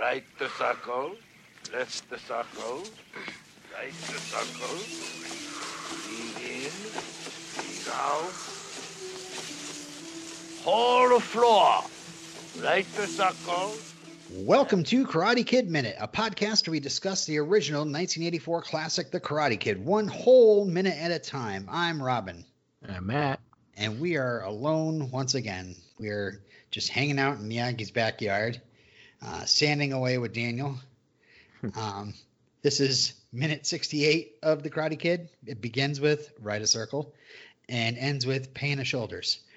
Right the circle, left the circle, right the circle. Breathe in, breathe out. Hold the floor. Right the circle. Welcome to Karate Kid Minute, a podcast where we discuss the original 1984 classic, The Karate Kid, one whole minute at a time. I'm Robin, I'm Matt. and we are alone once again. We're just hanging out in Miyagi's backyard, uh, sanding away with Daniel. Um, this is minute 68 of The Karate Kid. It begins with Ride a Circle and ends with Pain of Shoulders.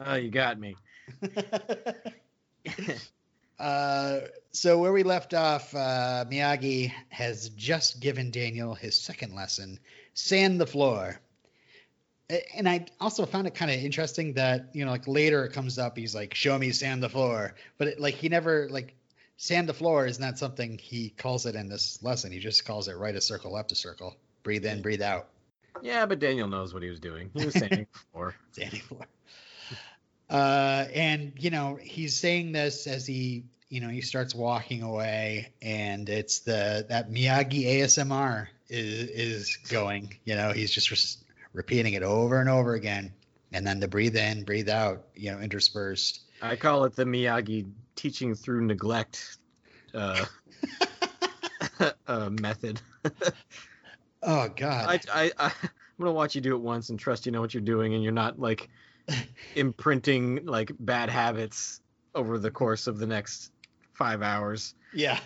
Oh, you got me. Uh, so where we left off, uh, Miyagi has just given Daniel his second lesson: sand the floor. And I also found it kind of interesting that you know, like later it comes up, he's like, "Show me sand the floor," but it, like he never like sand the floor is not something he calls it in this lesson. He just calls it right a circle, left a circle, breathe in, breathe out, Yeah, but Daniel knows what he was doing. He was saying before. sandy floor. Uh, and you know he's saying this as he you know he starts walking away, and it's the that Miyagi ASMR is is going. You know he's just repeating it over and over again, and then the breathe in, breathe out, you know, interspersed. I call it the Miyagi teaching through neglect uh, uh, method. Oh God! I, I, I, I'm gonna watch you do it once and trust you know what you're doing, and you're not like imprinting like bad habits over the course of the next five hours. Yeah.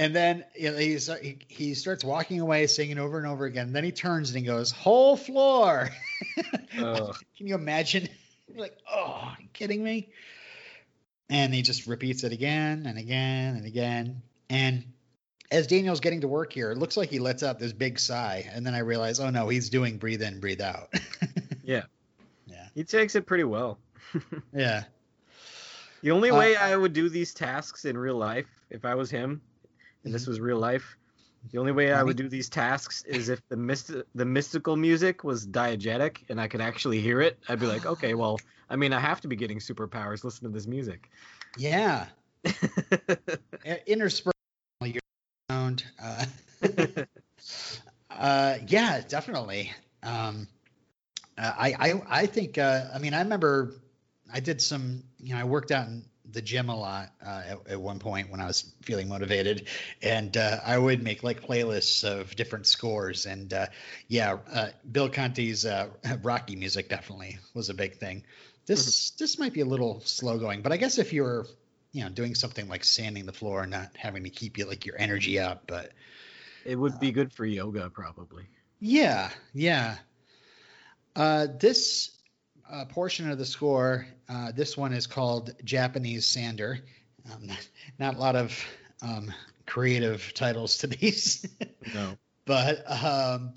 And then he's, he, he starts walking away, singing over and over again. then he turns and he goes, "Whole floor." Can you imagine? You're like, oh, kidding me? And he just repeats it again and again and again. And as Daniel's getting to work here, it looks like he lets out this big sigh. And then I realize, oh no, he's doing breathe in, breathe out. Yeah. Yeah. He takes it pretty well. yeah. The only Uh, way I would do these tasks in real life, if I was him, and this Mhm. was real life, the only way I would do these tasks is if the myst- the mystical music was diegetic and I could actually hear it. I'd be like, okay, well, I mean, I have to be getting superpowers. Listen to this music. Yeah. Interspersed your sound. Uh, uh, yeah, definitely. Um, uh, I, I, I think, uh, I mean, I remember I did some, you know, I worked out in the gym a lot uh, at, at one point when I was feeling motivated, and uh, I would make like playlists of different scores. And uh, yeah, uh, Bill Conti's uh, Rocky music definitely was a big thing. This this might be a little slow going, but I guess if you're you know doing something like sanding the floor, and not having to keep you like your energy up, but it would be good for yoga, probably. yeah, yeah. Uh, this uh, portion of the score, uh, this one is called Japanese Sander. Um, not, not a lot of um, creative titles to these, No. but um,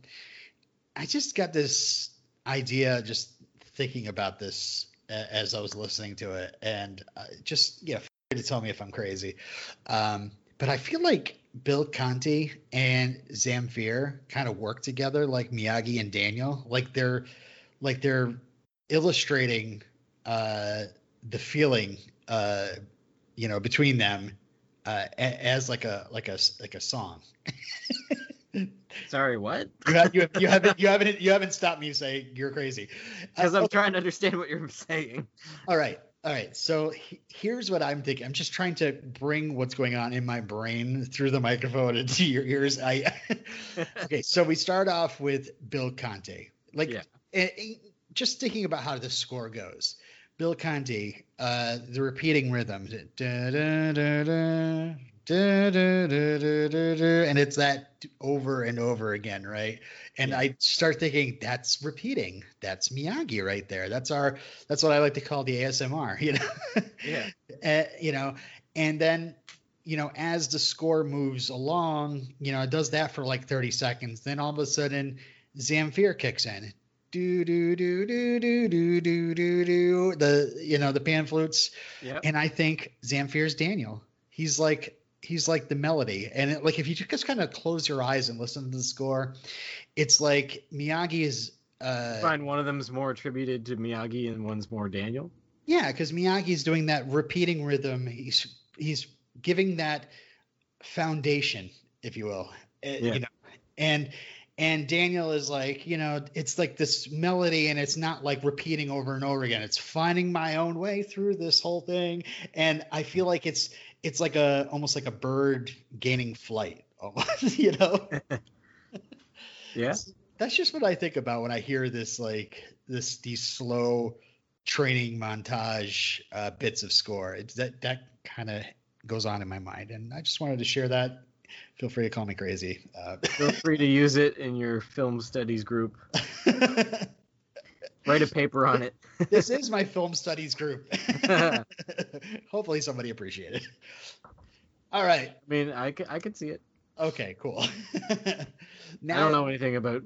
I just got this idea just thinking about this as I was listening to it, and uh, just yeah, to tell me if I'm crazy. Um, but I feel like Bill Conti and Zamfir kind of work together like Miyagi and Daniel. Like they're like they're illustrating uh, the feeling uh, you know between them uh, as like a like a like a song. Sorry, what? You, ha- you, you haven't you haven't you haven't stopped me saying you're crazy. Because Uh, I'm okay. trying to understand what you're saying. All right. All right. So he- here's what I'm thinking. I'm just trying to bring what's going on in my brain through the microphone into your ears. I Okay, so we start off with Bill Conti. Like Yeah. eh, just thinking about how the score goes. Bill Conti, uh, the repeating rhythm, da, da, da, and it's that over and over again, right? And yeah. I start thinking that's repeating. That's Miyagi right there. That's our. That's what I like to call the ASMR. You know. yeah. uh, you know, and then you know as the score moves along, you know, it does that for like thirty seconds. Then all of a sudden, Zamfir kicks in. Do do do do do do do do do the you know the pan flutes, Yep. and I think Zamfir's Daniel. He's like he's like the melody, and it, like if you just kind of close your eyes and listen to the score, it's like Miyagi is. Uh, Find one of them's more attributed to Miyagi and one's more Daniel. Yeah, because Miyagi's doing that repeating rhythm. He's he's giving that foundation, if you will. Yeah. You know, and and Daniel is like, you know, it's like this melody, and it's not like repeating over and over again. It's finding my own way through this whole thing, and I feel like it's it's like a almost like a bird gaining flight, almost, you know. Yeah. That's just what I think about when I hear this like this these slow training montage uh, bits of score. It's that that kind of goes on in my mind, and I just wanted to share that. Feel free to call me crazy. Uh, Feel free to use it in your film studies group. Write a paper on it. this is my film studies group. Hopefully, somebody appreciate it. All right. I mean, I could, I could see it. Okay. Cool. now I don't know anything about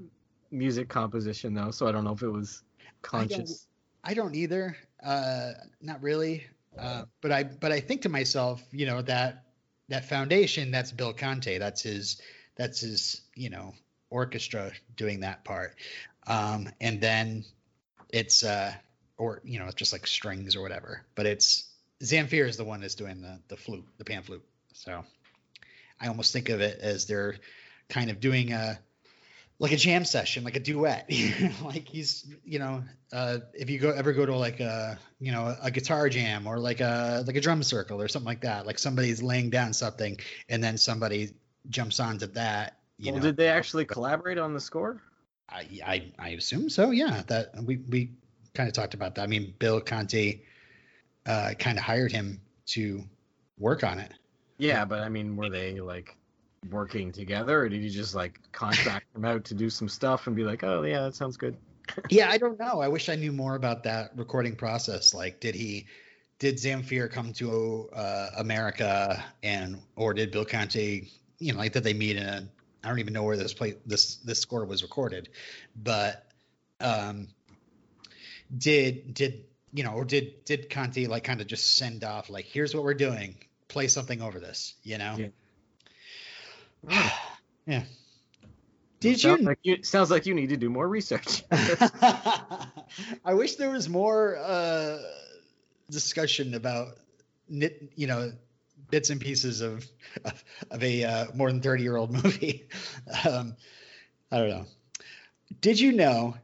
music composition though, so I don't know if it was conscious. I don't either. Uh, not really. Uh, but I but I think to myself, you know that that foundation that's Bill Conti. That's his that's his you know orchestra doing that part. Um, and then it's uh or you know it's just like strings or whatever. But it's Zamfir is the one that's doing the the flute, the pan flute. So I almost think of it as they're kind of doing a like a jam session, like a duet. like he's, you know, uh, if you go ever go to like a, you know, a guitar jam or like a like a drum circle or something like that, like somebody's laying down something and then somebody jumps onto that. You well, know, did they actually collaborate on the score? I, I I assume so. Yeah, that we we kind of talked about that. I mean, Bill Conti uh, kind of hired him to work on it. Yeah, but I mean, were they like working together, or did you just like contract them out to do some stuff and be like, oh yeah, that sounds good? yeah, I don't know. I wish I knew more about that recording process. Like, did he, did Zamfir come to uh, America, and or did Bill Conti, you know, like did they meet in a? I don't even know where this play this this score was recorded, but um, did did you know, or did did Conti like kind of just send off like, here's what we're doing, play something over this, you know? Yeah. yeah. Did sounds you Like you sounds like you need to do more research. I wish there was more uh, discussion about nit, you know, bits and pieces of of, of a uh, more than thirty year old movie. Um, I don't know. Did you know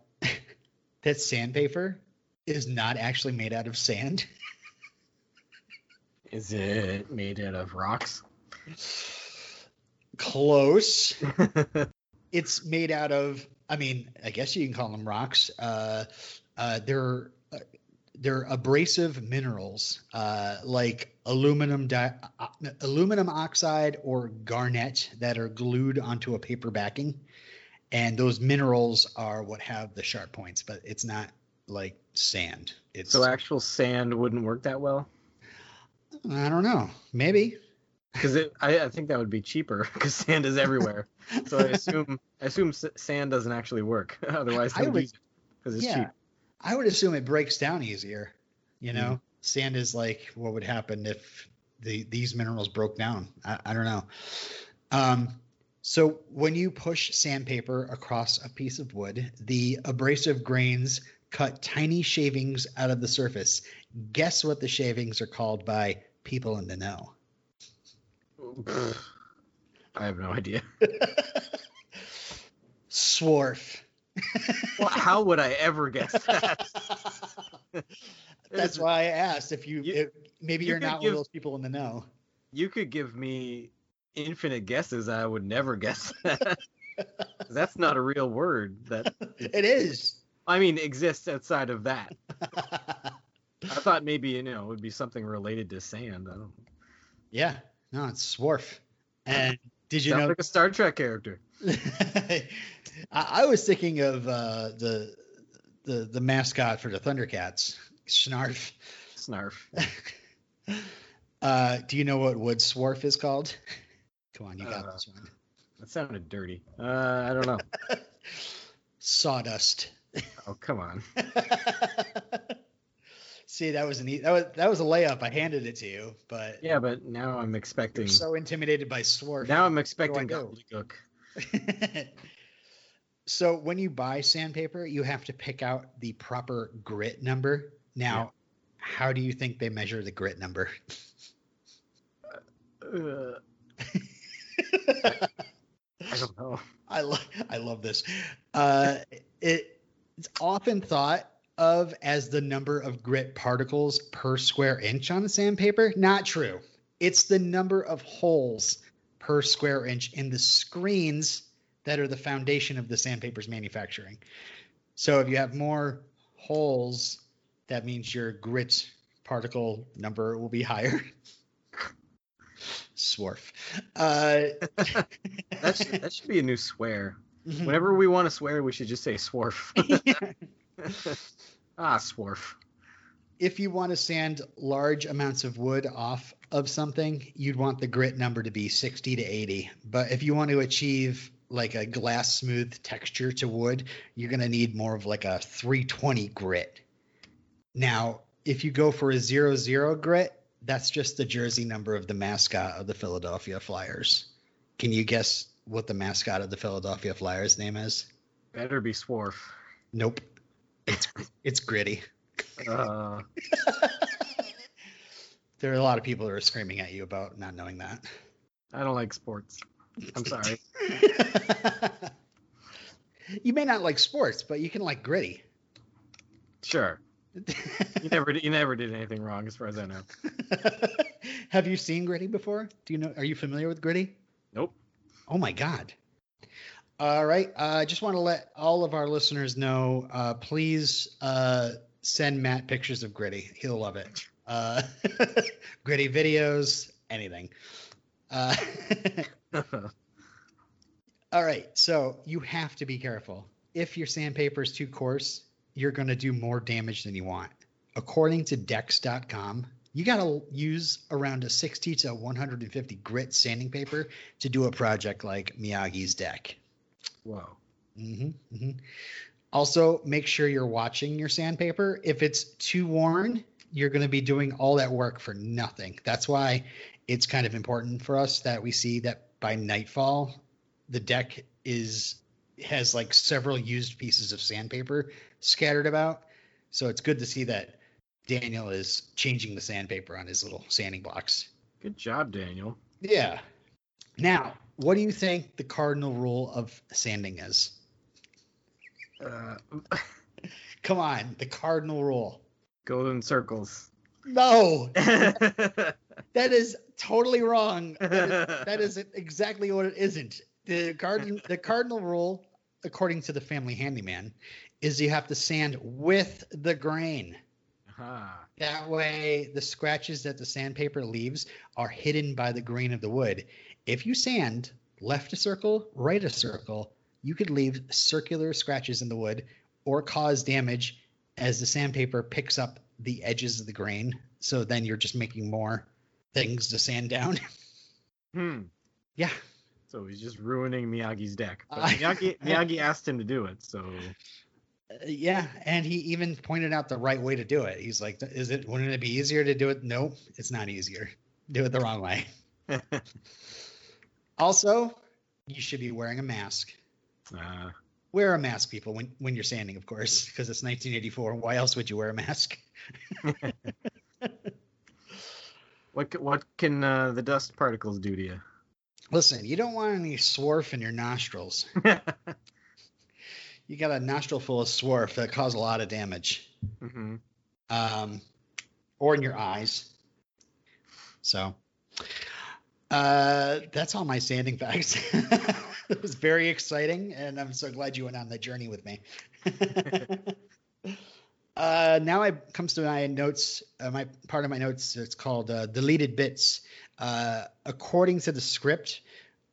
that sandpaper is not actually made out of sand? Is it made out of rocks? Close. it's made out of i mean i guess you can call them rocks. Uh, uh, they're uh, they're abrasive minerals uh, like aluminum di- uh, aluminum oxide or garnet that are glued onto a paper backing. And those minerals are what have the sharp points but it's not like sand. It's So actual sand wouldn't work that well? I don't know. Maybe because I, I think that would be cheaper because sand is everywhere. so I assume I assume sand doesn't actually work. Otherwise, I they'll would- use it because it's yeah cheap. i would assume it breaks down easier you know Mhm. sand is like what would happen if the these minerals broke down i, I don't know um, so when you push sandpaper across a piece of wood the abrasive grains cut tiny shavings out of the surface guess what the shavings are called by people in the know I have no idea. swarf Well, how would I ever guess that? that's why i asked if you, You- if, maybe you are not one of those people in the know You could give me infinite guesses. I would never guess that. That's not a real word. That it is I mean exists outside of that. I thought maybe you know it would be something related to sand. I don't. Yeah, no, it's Swarf. And did you Sounds know? like a Star Trek character. I, I was thinking of uh, the the the mascot for the Thundercats, Snarf. Snarf. Uh, do you know what wood swarf is called? Come on, you got Uh, this one. That sounded dirty. Uh, I don't know. Sawdust. Oh come on. See, that was an e- that was that was a layup. I handed it to you, but Yeah, but now I'm expecting. so intimidated by swarf. Now I'm expecting gobbledygook. so when you buy sandpaper, you have to pick out the proper grit number. Now, how do you think they measure the grit number? Uh, I don't know. I love I love this. Uh, it, it's often thought of as the number of grit particles per square inch on the sandpaper. Not true. It's the number of holes per square inch in the screens that are the foundation of the sandpaper's manufacturing. So if you have more holes, that means your grit particle number will be higher. Swarf. Uh, That should, that should be a new swear. mhm. Whenever we want to swear, we should just say swarf. ah, swarf. if you want to sand large amounts of wood off of something, you'd want the grit number to be 60 to 80. But if you want to achieve like a glass smooth texture to wood, you're going to need more of like a 320 grit. Now, if you go for a 00 grit, that's just the jersey number of the mascot of the Philadelphia Flyers. Can you guess what the mascot of the Philadelphia Flyers name is? Better be swarf. Nope. It's it's gritty. Uh, There are a lot of people who are screaming at you about not knowing that. I don't like sports. I'm sorry. you may not like sports, but you can like gritty. Sure. You never you never did anything wrong as far as I know. Have you seen gritty before? Do you know? Are you familiar with gritty? Nope. Oh my god. All right. uh, I just want to let all of our listeners know. Uh, please uh, send Matt pictures of gritty. He'll love it. Uh, gritty videos, anything. Uh, all right. So you have to be careful. If your sandpaper is too coarse, you're going to do more damage than you want. According to Decks.com, you got to use around a 60 to 150 grit sanding paper to do a project like Miyagi's deck. Whoa. hmm hmm Also, make sure you're watching your sandpaper. If it's too worn, you're going to be doing all that work for nothing. That's why it's kind of important for us that we see that by nightfall, the deck is has like several used pieces of sandpaper scattered about. So it's good to see that Daniel is changing the sandpaper on his little sanding blocks. Good job, Daniel. Yeah. Now, what do you think the cardinal rule of sanding is? Uh, Come on, the cardinal rule. go in circles. No, that is totally wrong. That is, that is exactly what it isn't. The cardinal the cardinal rule, according to the family handyman, is you have to sand with the grain. Ah, That way, the scratches that the sandpaper leaves are hidden by the grain of the wood. If you sand left a circle, right a circle, you could leave circular scratches in the wood or cause damage as the sandpaper picks up the edges of the grain. So then you're just making more things to sand down. hmm. yeah. So he's just ruining Miyagi's deck. But Miyagi, Miyagi asked him to do it, so Uh, yeah. And he even pointed out the right way to do it. He's like, is it, wouldn't it be easier to do it? No, it's not easier. Do it the wrong way. Also, you should be wearing a mask. uh, Wear a mask, people, when when you're sanding, of course, because it's 1984. Why else would you wear a mask? what what can uh, the dust particles do to you? Listen, you don't want any swarf in your nostrils. You got a nostril full of swarf that cause a lot of damage, hmm um, or in your eyes. So, uh, that's all my sanding facts. it was very exciting, and I'm so glad you went on the journey with me. uh, now it comes to my notes. Uh, my part of my notes. It's called uh, deleted bits. Uh, according to the script,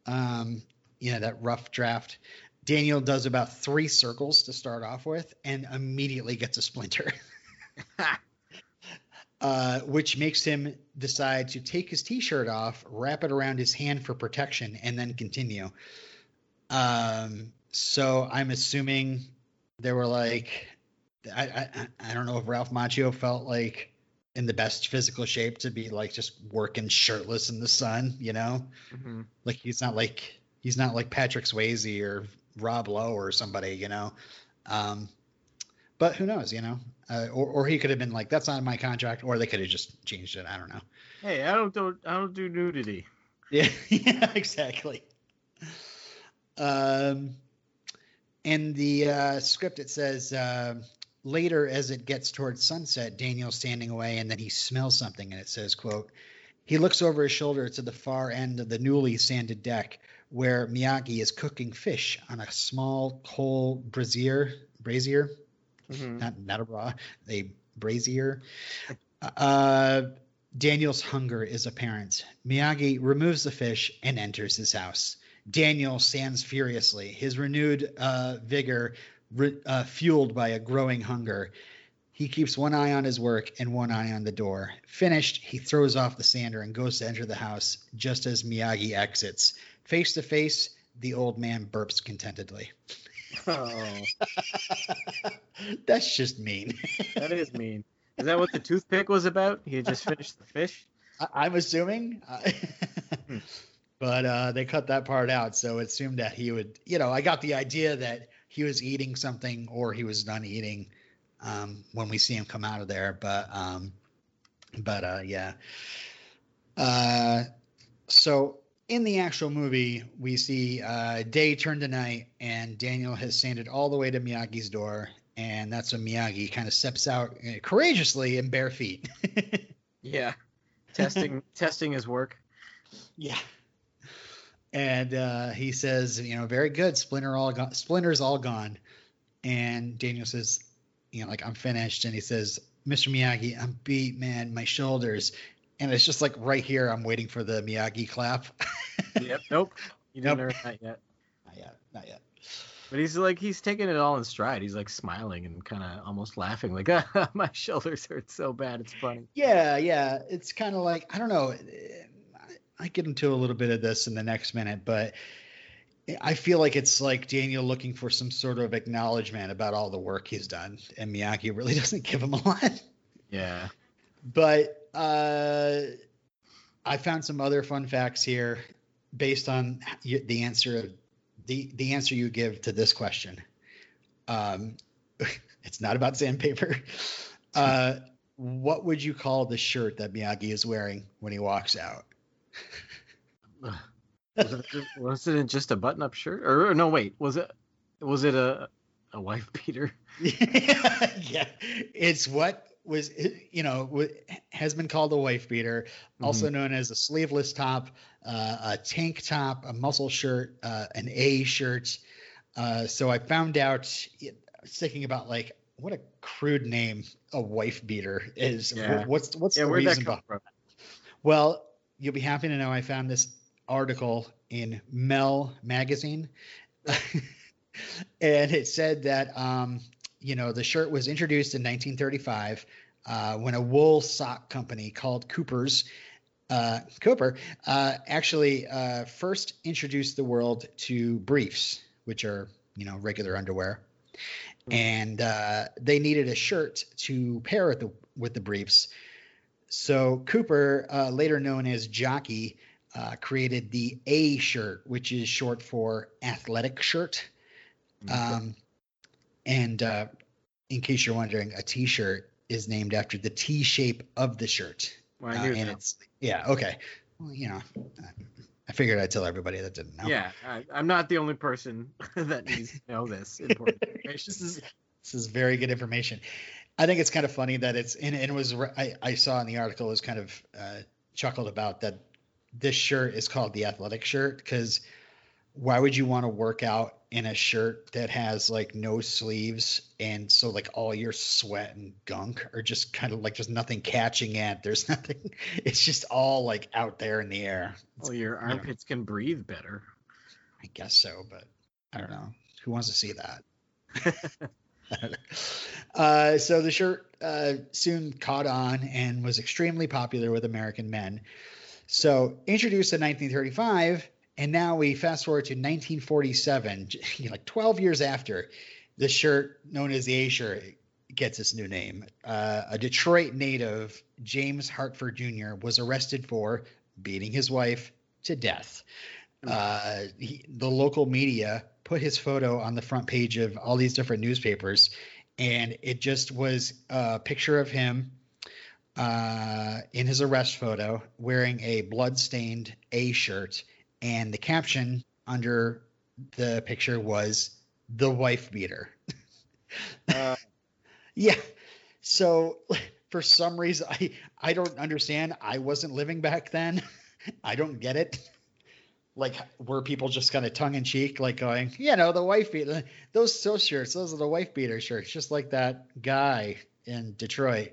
um, you know that rough draft. Daniel does about three circles to start off with, and immediately gets a splinter. uh, which makes him decide to take his t-shirt off, wrap it around his hand for protection, and then continue. Um, so I'm assuming they were like, I, I I don't know if Ralph Macchio felt like in the best physical shape to be like just working shirtless in the sun, you know, hmm like he's not like he's not like Patrick Swayze or Rob Lowe or somebody, you know. Um, but who knows, you know? Uh, or or he could have been like, "That's not in my contract," or they could have just changed it. I don't know. Hey, I don't do I don't do nudity. Yeah, yeah, exactly. Um, in the uh, script, it says uh, later, as it gets towards sunset, Daniel's standing away, and then he smells something, and it says, "quote." He looks over his shoulder to the far end of the newly sanded deck, where Miyagi is cooking fish on a small coal brazier. Brazier, Mhm. not a brazier. Uh, Daniel's hunger is apparent. Miyagi removes the fish and enters his house. Daniel stands furiously, his renewed uh, vigor re- uh, fueled by a growing hunger. He keeps one eye on his work and one eye on the door. Finished, he throws off the sander and goes to enter the house just as Miyagi exits. Face to face, the old man burps contentedly. Oh, That's just mean. that is mean. Is that what the toothpick was about? He had just finished the fish. I- I'm assuming, Hmm. but uh, they cut that part out, so it assumed that he would. You know, I got the idea that he was eating something or he was done eating um, when we see him come out of there. But um, but uh, yeah. Uh, so in the actual movie, we see uh, day turn to night, and Daniel has sanded all the way to Miyagi's door, and that's when Miyagi kind of steps out uh, courageously in bare feet. Yeah, testing testing his work. Yeah. And uh, he says, you know, very good. Splinter all gone. Splinter's all gone. And Daniel says, you know, like I'm finished. And he says, Mr. Miyagi, I'm beat, man. My shoulders. And it's just like right here. I'm waiting for the Miyagi clap. Yep. Nope. You didn't Nope. earn that yet. not yet. Not yet. But he's like he's taking it all in stride. He's like smiling and kind of almost laughing, like ah, my shoulders hurt so bad. It's funny. Yeah, yeah. It's kind of like I don't know. I get into a little bit of this in the next minute, but I feel like it's like Daniel looking for some sort of acknowledgement about all the work he's done, and Miyagi really doesn't give him a lot. Yeah. But uh, I found some other fun facts here based on the answer the the answer you give to this question. Um, it's not about sandpaper. Uh, what would you call the shirt that Miyagi is wearing when he walks out? Was it, just, was it just a button-up shirt? Or, or no, wait, was it was it a a wife beater? yeah, it's what was you know has been called a wife beater, also known as a sleeveless top, uh, a tank top, a muscle shirt, uh, an A shirt. Uh, so I found out, thinking about like what a crude name a wife beater is. Yeah. What's what's Yeah, the where'd that reason come behind? from? Well, you'll be happy to know I found this article in Mel magazine. and it said that um, you know, the shirt was introduced in 1935 uh, when a wool sock company called Cooper's uh, Cooper uh, actually uh, first introduced the world to briefs, which are you know regular underwear, and uh, they needed a shirt to pair with the with the briefs. So Cooper, uh, later known as Jockey, uh, created the A shirt, which is short for athletic shirt. Um, and uh, in case you're wondering, a T-shirt is named after the T shape of the shirt. Well, I Uh, and that. it's yeah, okay. Well, you know, I figured I'd tell everybody that didn't know. Yeah, I, I'm not the only person that needs to know this important information. this is this is very good information. I think it's kind of funny that it's and, and it was I, I saw in the article was kind of uh, chuckled about that this shirt is called the athletic shirt because why would you want to work out in a shirt that has like no sleeves and so like all your sweat and gunk are just kind of like there's nothing catching it there's nothing it's just all like out there in the air Well, your armpits can breathe better. I guess so, but I don't know. Who wants to see that? uh, so the shirt uh, soon caught on and was extremely popular with American men. So introduced in 1935, and now we fast forward to 1947, like 12 years after, the shirt known as the A shirt gets its new name. Uh, a Detroit native, James Hartford Jr., was arrested for beating his wife to death. Uh, he, the local media put his photo on the front page of all these different newspapers, and it just was a picture of him uh, in his arrest photo wearing a blood-stained A shirt, and the caption under the picture was "the wife beater." Uh, Yeah. So for some reason I I don't understand. I wasn't living back then. I don't get it. Like were people just kind of tongue in cheek, like going, you know, the wife beater those those shirts, those are the wife beater shirts, just like that guy in Detroit.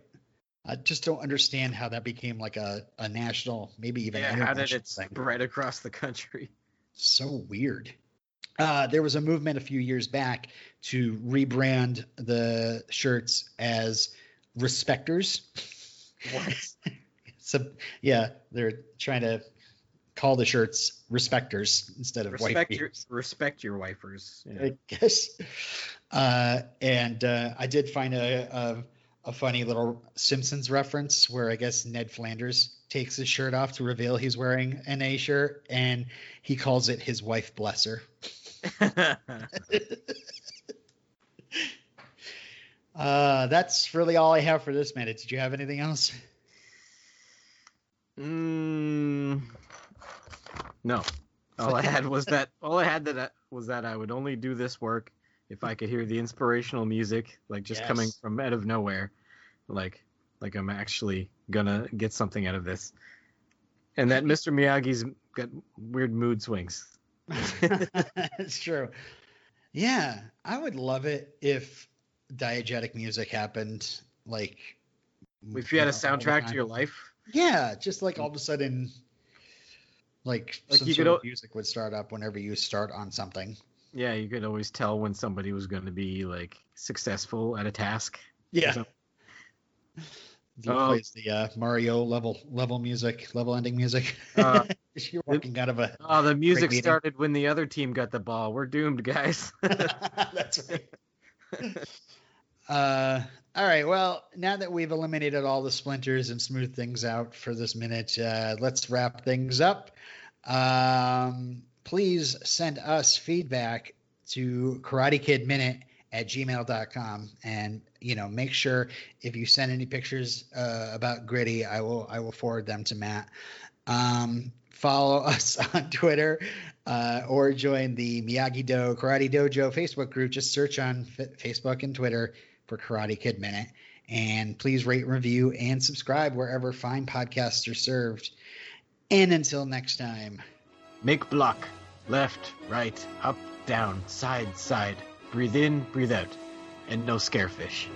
I just don't understand how that became like a, a national, maybe even yeah, how did it thing spread across the country? so weird. Uh, there was a movement a few years back to rebrand the shirts as respecters. What? So yeah, they're trying to call the shirts respecters instead of respect your respect your wifers. Yeah. I guess. Uh, and uh, I did find a, a a funny little Simpsons reference where I guess Ned Flanders takes his shirt off to reveal he's wearing an A shirt, and he calls it his wife blesser. Uh, that's really all I have for this minute. Did you have anything else? mm, no. All I had was that. All I had that was that I would only do this work if I could hear the inspirational music, like just coming from out of nowhere, like like I'm actually gonna get something out of this. And that Mr. Miyagi's got weird mood swings. it's true. Yeah, I would love it if diegetic music happened. Like, If you had a know, soundtrack to your life, yeah, just like all of a mm. sudden, like, Like some you sort could of music would start up whenever you start on something. Yeah, you could always tell when somebody was going to be like successful at a task. Yeah. He Oh. plays the uh, Mario level level music, level ending music. Uh, You're walking out of a. Oh, the music started when the other team got the ball. We're doomed, guys. That's right. Uh, all right. Well, now that we've eliminated all the splinters and smoothed things out for this minute, uh, let's wrap things up. Um, please send us feedback to Karate Kid Minute at gmail.com and you know make sure if you send any pictures uh, about gritty i will i will forward them to matt um, follow us on twitter uh, or join the Miyagi Do Karate Dojo Facebook group. Just search on F- Facebook and Twitter for Karate Kid Minute. And please rate, review, and subscribe wherever fine podcasts are served. And until next time, Make block. Left, right, up, down, side, side. Breathe in, breathe out. And no scarefish.